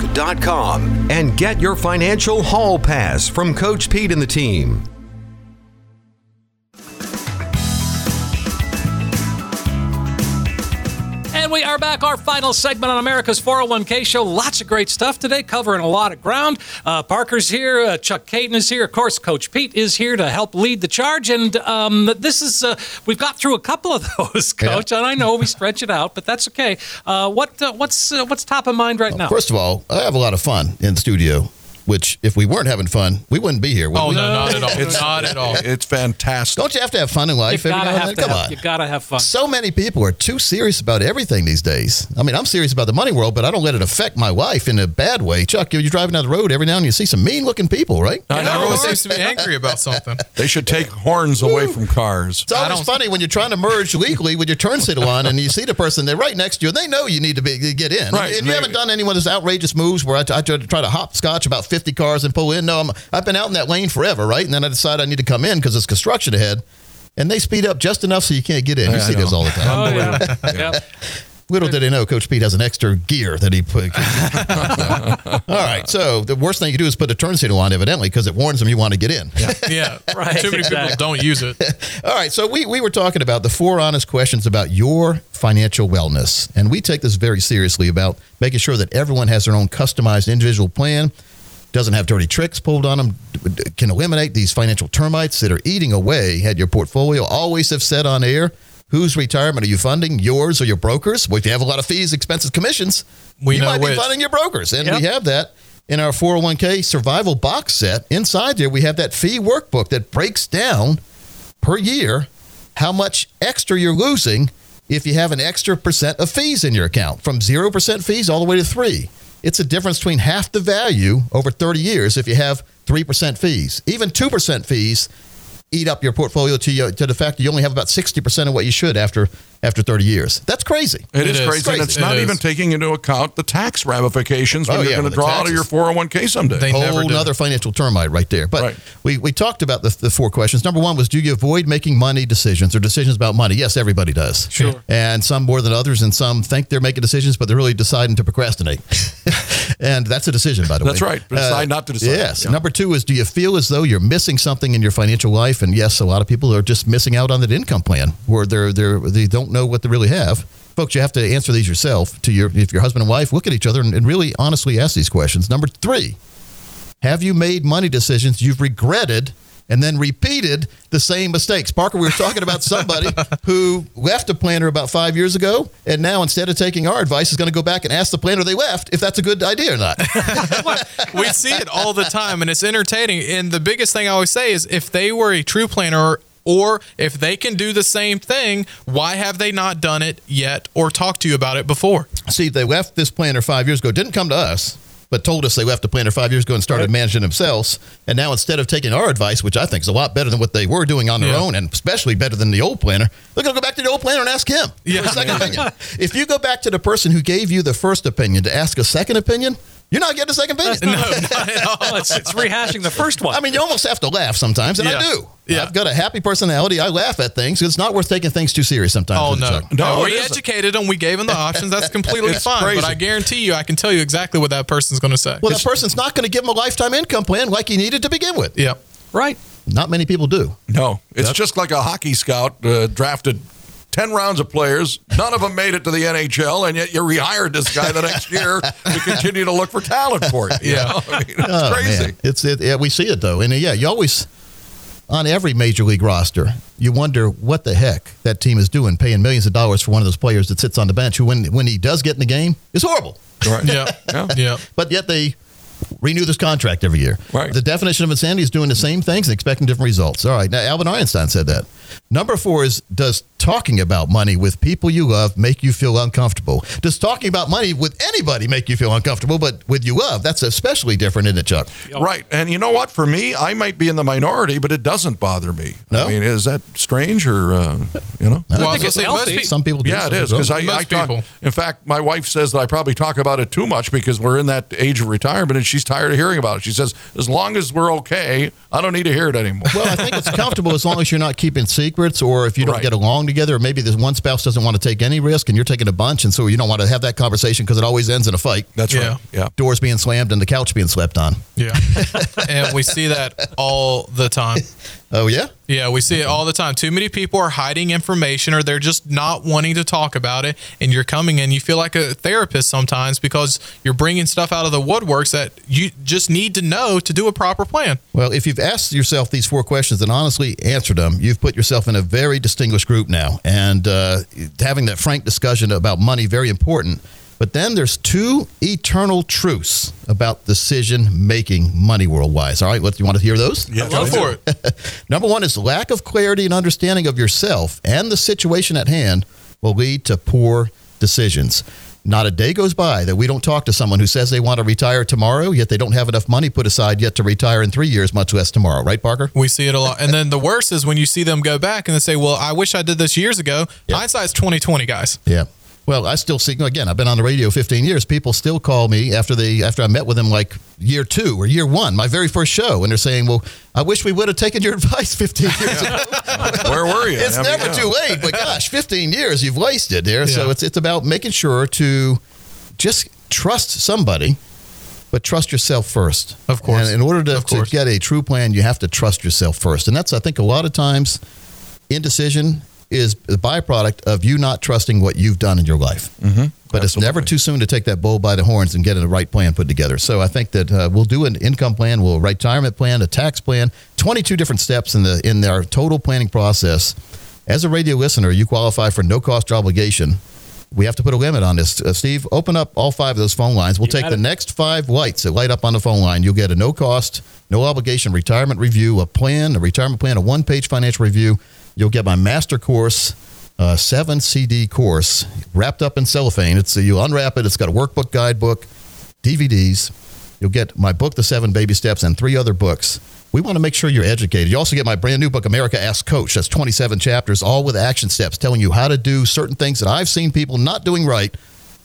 risk.com and get your financial hall pass from Coach Pete and the team. And we are back, our final segment on America's 401k show. Lots of great stuff today, covering a lot of ground. Uh, Parker's here, uh, Chuck Kaiton is here, of course, Coach Pete is here to help lead the charge. And um, this is, uh, we've got through a couple of those, Coach, and I know we stretch it out, but that's okay. Uh, what uh, What's uh, what's top of mind right now? First of all, I have a lot of fun in the studio, which if we weren't having fun, we wouldn't be here. would Oh we? no, not at all. It's not at all. It's fantastic. Don't you have to have fun in life? you every gotta now and have then? to Come have, on. you gotta have fun. So many people are too serious about everything these days. I mean, I'm serious about the money world, but I don't let it affect my life in a bad way. Chuck, you're driving down the road every now and you see some mean looking people, right? I know. Everyone seems to be angry about something. They should take horns away from cars. It's always funny when you're trying to merge legally with your turn signal on, and you see the person they're right next to you, and they know you need to be get in. Right. If you haven't done any one of those outrageous moves where I, t- I try to try to hopscotch about 50 cars and pull in, no, I'm, I've been out in that lane forever, right? And then I decide I need to come in because there's construction ahead, and they speed up just enough so you can't get in. You I see know. those all the time. Oh, yeah. yeah. Little did they know, Coach Pete has an extra gear that he put. all right, so the worst thing you do is put a turn signal on, evidently, because it warns them you want to get in. Yeah, Right, Too many exactly. people don't use it. All right, so we, we were talking about the four honest questions about your financial wellness. And we take this very seriously about making sure that everyone has their own customized individual plan, doesn't have dirty tricks pulled on them, can eliminate these financial termites that are eating away at your portfolio. Always have said on air, whose retirement are you funding, yours or your brokers? Well, if you have a lot of fees, expenses, commissions, We you might be funding your brokers. And Yep. we have that in our 401k survival box set. Inside there, we have that fee workbook that breaks down per year how much extra you're losing if you have an extra percent of fees in your account from 0% fees all the way to 3 it's a difference between half the value over 30 years if you have 3% fees. Even 2% fees eat up your portfolio to, you, to the fact that you only have about 60% of what you should after after 30 years. That's crazy. It is crazy, and it's not even taking into account the tax ramifications when Oh, you're yeah, going to the draw out of your 401k someday. whole another financial termite right there. But we, we talked about the, the four questions. Number one was do you avoid making money decisions or decisions about money? Yes, everybody does. Sure. And some more than others, and some think they're making decisions, but they're really deciding to procrastinate. and that's a decision, by the That's way. That's right. Decide uh, not to decide. Yes. Yeah. Number two is do you feel as though you're missing something in your financial life? And yes, a lot of people are just missing out on that income plan where they're, they're, they don't know what they really have. Folks, you have to answer these yourself to your if your husband and wife look at each other and, and really honestly ask these questions. Number three, have you made money decisions you've regretted and then repeated the same mistakes? Parker, we were talking about somebody who left a planner about five years ago, and now instead of taking our advice, is going to go back and ask the planner they left if that's a good idea or not. we see it all the time and it's entertaining. And the biggest thing I always say is if they were a true planner or if they can do the same thing, why have they not done it yet or talked to you about it before? See, they left this planner five years ago, didn't come to us, but told us they left the planner five years ago and started managing themselves. And now instead of taking our advice, which I think is a lot better than what they were doing on their Yeah. own, and especially better than the old planner, they're going to go back to the old planner and ask him Yeah. for a second opinion. If you go back to the person who gave you the first opinion to ask a second opinion, you're not getting a second opinion. No, not at all. It's, it's rehashing the first one. I mean, you almost have to laugh sometimes, and I do. Yeah. I've got a happy personality. I laugh at things. It's not worth taking things too serious sometimes. Oh no! No, no we educated them. We gave them the options. That's completely It's fine. crazy. But I guarantee you, I can tell you exactly what that person's going to say. Well, that person's not going to give him a lifetime income plan like he needed to begin with. yeah. right. Not many people do. No, it's just like a hockey scout uh, drafted 10 rounds of players. None of them made it to the NHL, and yet you rehired this guy the next year to continue to look for talent for you. you Yeah. know? I mean, it's Oh, crazy. man. It's it, yeah, we see it though, and yeah, you always on every major league roster, you wonder what the heck that team is doing, paying millions of dollars for one of those players that sits on the bench who, when when he does get in the game, is horrible. Right. Yeah. Yeah. Yeah. But yet they renew this contract every year. Right. The definition of insanity is doing the same things and expecting different results. All right. Now, Albert Einstein said that. Number four is Does talking about money with people you love make you feel uncomfortable? Does talking about money with anybody make you feel uncomfortable? But with you love, that's especially different, isn't it, Chuck? Right. And you know what? For me, I might be in the minority, but it doesn't bother me. No? I mean, is that strange or, uh, you know? Well, I think it's healthy. people, Some people do. Yeah, it some is people because. I, I talk. people. In fact, my wife says that I probably talk about it too much because we're in that age of retirement, and she's tired of hearing about it. She says, "As long as we're okay, I don't need to hear it anymore." Well, I think it's comfortable as long as you're not keeping secrets or if you don't Right. get along together, or maybe this one spouse doesn't want to take any risk and you're taking a bunch, and so you don't want to have that conversation because it always ends in a fight. That's Yeah. right. Yeah. Doors being slammed and the couch being slept on. yeah. and we see that all the time. Oh, yeah? Yeah, we see it all the time. Too many people are hiding information or they're just not wanting to talk about it. And you're coming in, you feel like a therapist sometimes because you're bringing stuff out of the woodworks that you just need to know to do a proper plan. Well, if you've asked yourself these four questions and honestly answered them, you've put yourself in a very distinguished group now. And uh, having that frank discussion about money, very important. But then there's two eternal truths about decision making money world wise. All right, what, you want to hear those? Yeah, Go for it. Number one is lack of clarity and understanding of yourself and the situation at hand will lead to poor decisions. Not a day goes by that we don't talk to someone who says they want to retire tomorrow, yet they don't have enough money put aside yet to retire in three years, much less tomorrow. Right, Parker? We see it a lot. And then the worst is when you see them go back and they say, Well, I wish I did this years ago. Hindsight's 2020, guys. Yeah. Well, I still see again. I've been on the radio 15 years. People still call me after they after I met with them like year two or year one, my very first show, and they're saying, "Well, I wish we would have taken your advice 15 years ago." Where were you? it's I mean, never yeah. too late, but gosh, 15 years you've wasted there. So it's it's about making sure to just trust somebody, but trust yourself first. Of course. And in order to, to get a true plan, you have to trust yourself first. And that's I think a lot of times indecision is a byproduct of you not trusting what you've done in your life. Mm-hmm. But it's never too soon to take that bull by the horns and get a right plan put together. So I think that uh, we'll do an income plan, we'll retirement plan, a tax plan, 22 different steps in the in our total planning process. As a radio listener, you qualify for no cost obligation. We have to put a limit on this. Uh, Steve, open up all five of those phone lines. We'll You take the it. next five lights that light up on the phone line. You'll get a no cost, no obligation retirement review, a plan, a retirement plan, a one page financial review. You'll get my master course, uh, seven CD course wrapped up in cellophane. It's you unwrap it. It's got a workbook, guidebook, DVDs. You'll get my book, The Seven Baby Steps, and three other books. We want to make sure you're educated. You also get my brand new book, America Ask Coach. That's 27 chapters, all with action steps, telling you how to do certain things that I've seen people not doing right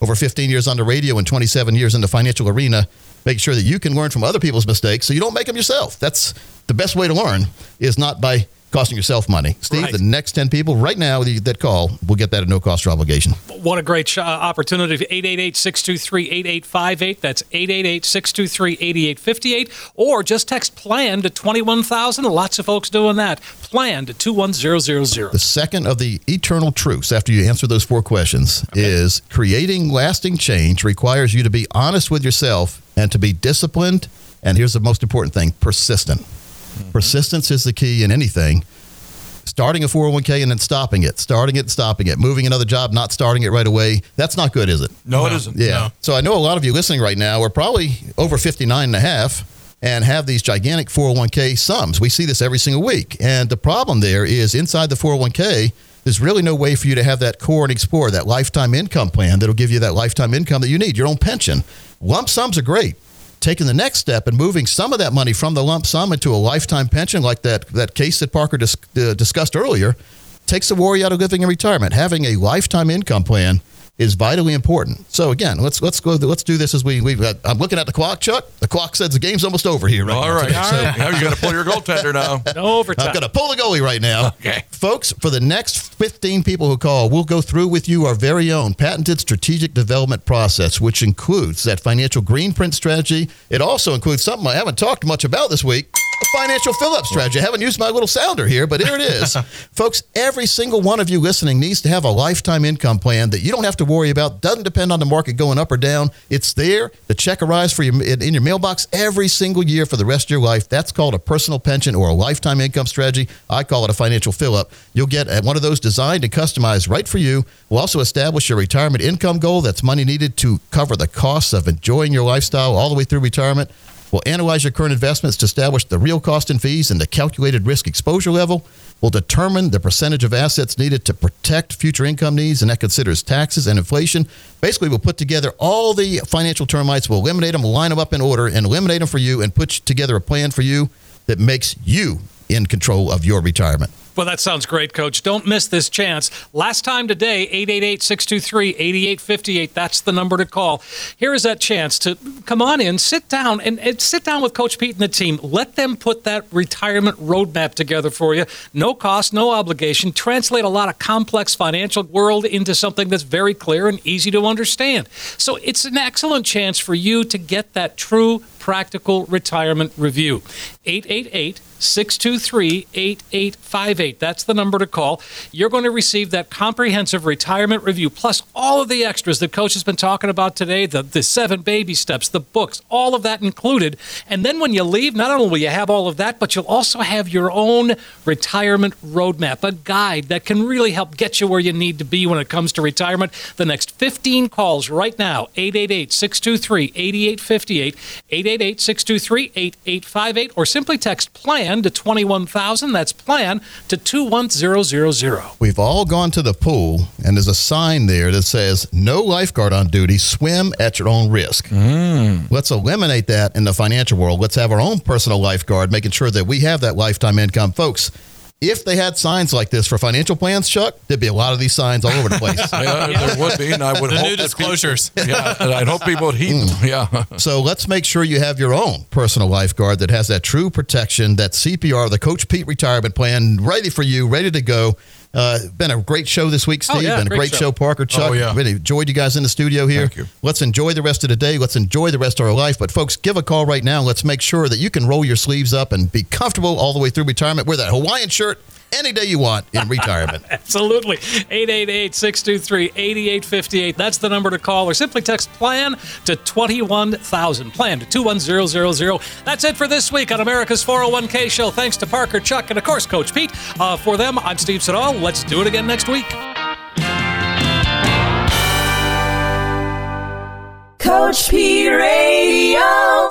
over 15 years on the radio and 27 years in the financial arena. Make sure that you can learn from other people's mistakes so you don't make them yourself. That's the best way to learn is not by costing yourself money. Steve, Right. the next 10 people right now that call will get that at no cost or obligation. What a great sh- uh, opportunity. 888 623 8858. That's 888 623 8858. Or just text PLAN to 21000. Lots of folks doing that. PLAN to 21000. The second of the eternal truths after you answer those four questions is creating lasting change requires you to be honest with yourself and to be disciplined. And here's the most important thing persistent. Mm-hmm. Persistence is the key in anything. Starting a 401k and then stopping it, starting it, and stopping it, moving another job, not starting it right away. That's not good, is it? No, it isn't. Yeah. So I know a lot of you listening right now are probably over 59 and a half and have these gigantic 401k sums. We see this every single week. And the problem there is inside the 401k, there's really no way for you to have that core and explore, that lifetime income plan that'll give you that lifetime income that you need, your own pension. Lump sums are great. Taking the next step and moving some of that money from the lump sum into a lifetime pension, like that, that case that Parker dis- uh, discussed earlier, takes the worry out of living in retirement. Having a lifetime income plan is vitally important. So again, let's let's go. Let's do this as we we've got. I'm looking at the clock, Chuck. The clock says the game's almost over here. Right All now right. today. So Now you got to pull your goaltender now. No overtime. I'm going to pull the goalie right now. Okay. Folks, for the next 15 people who call, we'll go through with you our very own patented strategic development process, which includes that financial green print strategy. It also includes something I haven't talked much about this week. A financial fill up strategy. I haven't used my little sounder here, but here it is. Folks, every single one of you listening needs to have a lifetime income plan that you don't have to worry about. Doesn't depend on the market going up or down. It's there. The check arrives for you in in your mailbox every single year for the rest of your life. That's called a personal pension or a lifetime income strategy. I call it a financial fill up. You'll get uh, one of those designed and customized right for you. We'll also establish your retirement income goal. That's money needed to cover the costs of enjoying your lifestyle all the way through retirement. We'll analyze your current investments to establish the real cost and fees and the calculated risk exposure level. We'll determine the percentage of assets needed to protect future income needs, and that considers taxes and inflation. Basically, we'll put together all the financial termites, we'll eliminate them, we'll line them up in order, and eliminate them for you, and put together a plan for you that makes you in control of your retirement. Well, that sounds great, Coach. Don't miss this chance. Last time today, 888 623 8858. That's the number to call. Here is that chance to come on in, sit down, and, and sit down with Coach Pete and the team. Let them put that retirement roadmap together for you. No cost, no obligation. Translate a lot of complex financial world into something that's very clear and easy to understand. So it's an excellent chance for you to get that true practical retirement review. 888 623 8858. That's the number to call. You're going to receive that comprehensive retirement review, plus all of the extras that Coach has been talking about today the, the seven baby steps, the books, all of that included. And then when you leave, not only will you have all of that, but you'll also have your own retirement roadmap, a guide that can really help get you where you need to be when it comes to retirement. The next 15 calls right now 888 623 8858, 888 623 8858, or simply text PLAN to 21000. That's PLAN to 21000. We've all gone to the pool, and there's a sign there that says "No lifeguard on duty. Swim at your own risk." Mm. Let's eliminate that in the financial world. Let's have our own personal lifeguard, making sure that we have that lifetime income, folks. If they had signs like this for financial plans, Chuck, there'd be a lot of these signs all over the place. Yeah, there would be, and I would The hope new disclosures. People, yeah, and I'd hope people would heed them. Mm. Yeah. So let's make sure you have your own personal lifeguard that has that true protection, that CPR, the Coach Pete retirement plan, ready for you, ready to go. Uh, been a great show this week, Steve. Oh, yeah, been a great great show. show, Parker, Chuck. Oh, yeah. Really enjoyed you guys in the studio here. Thank you. Let's enjoy the rest of the day. Let's enjoy the rest of our life. But folks, give a call right now. Let's make sure that you can roll your sleeves up and be comfortable all the way through retirement. Wear that Hawaiian shirt any day you want in retirement. Absolutely. 888 623 8858. That's the number to call, or simply text PLAN to 21000. PLAN to 21000. That's it for this week on America's 401k show. Thanks to Parker, Chuck, and of course, Coach Pete. Uh, for them, I'm Steve Siddall. Let's do it again next week. Coach P Radio.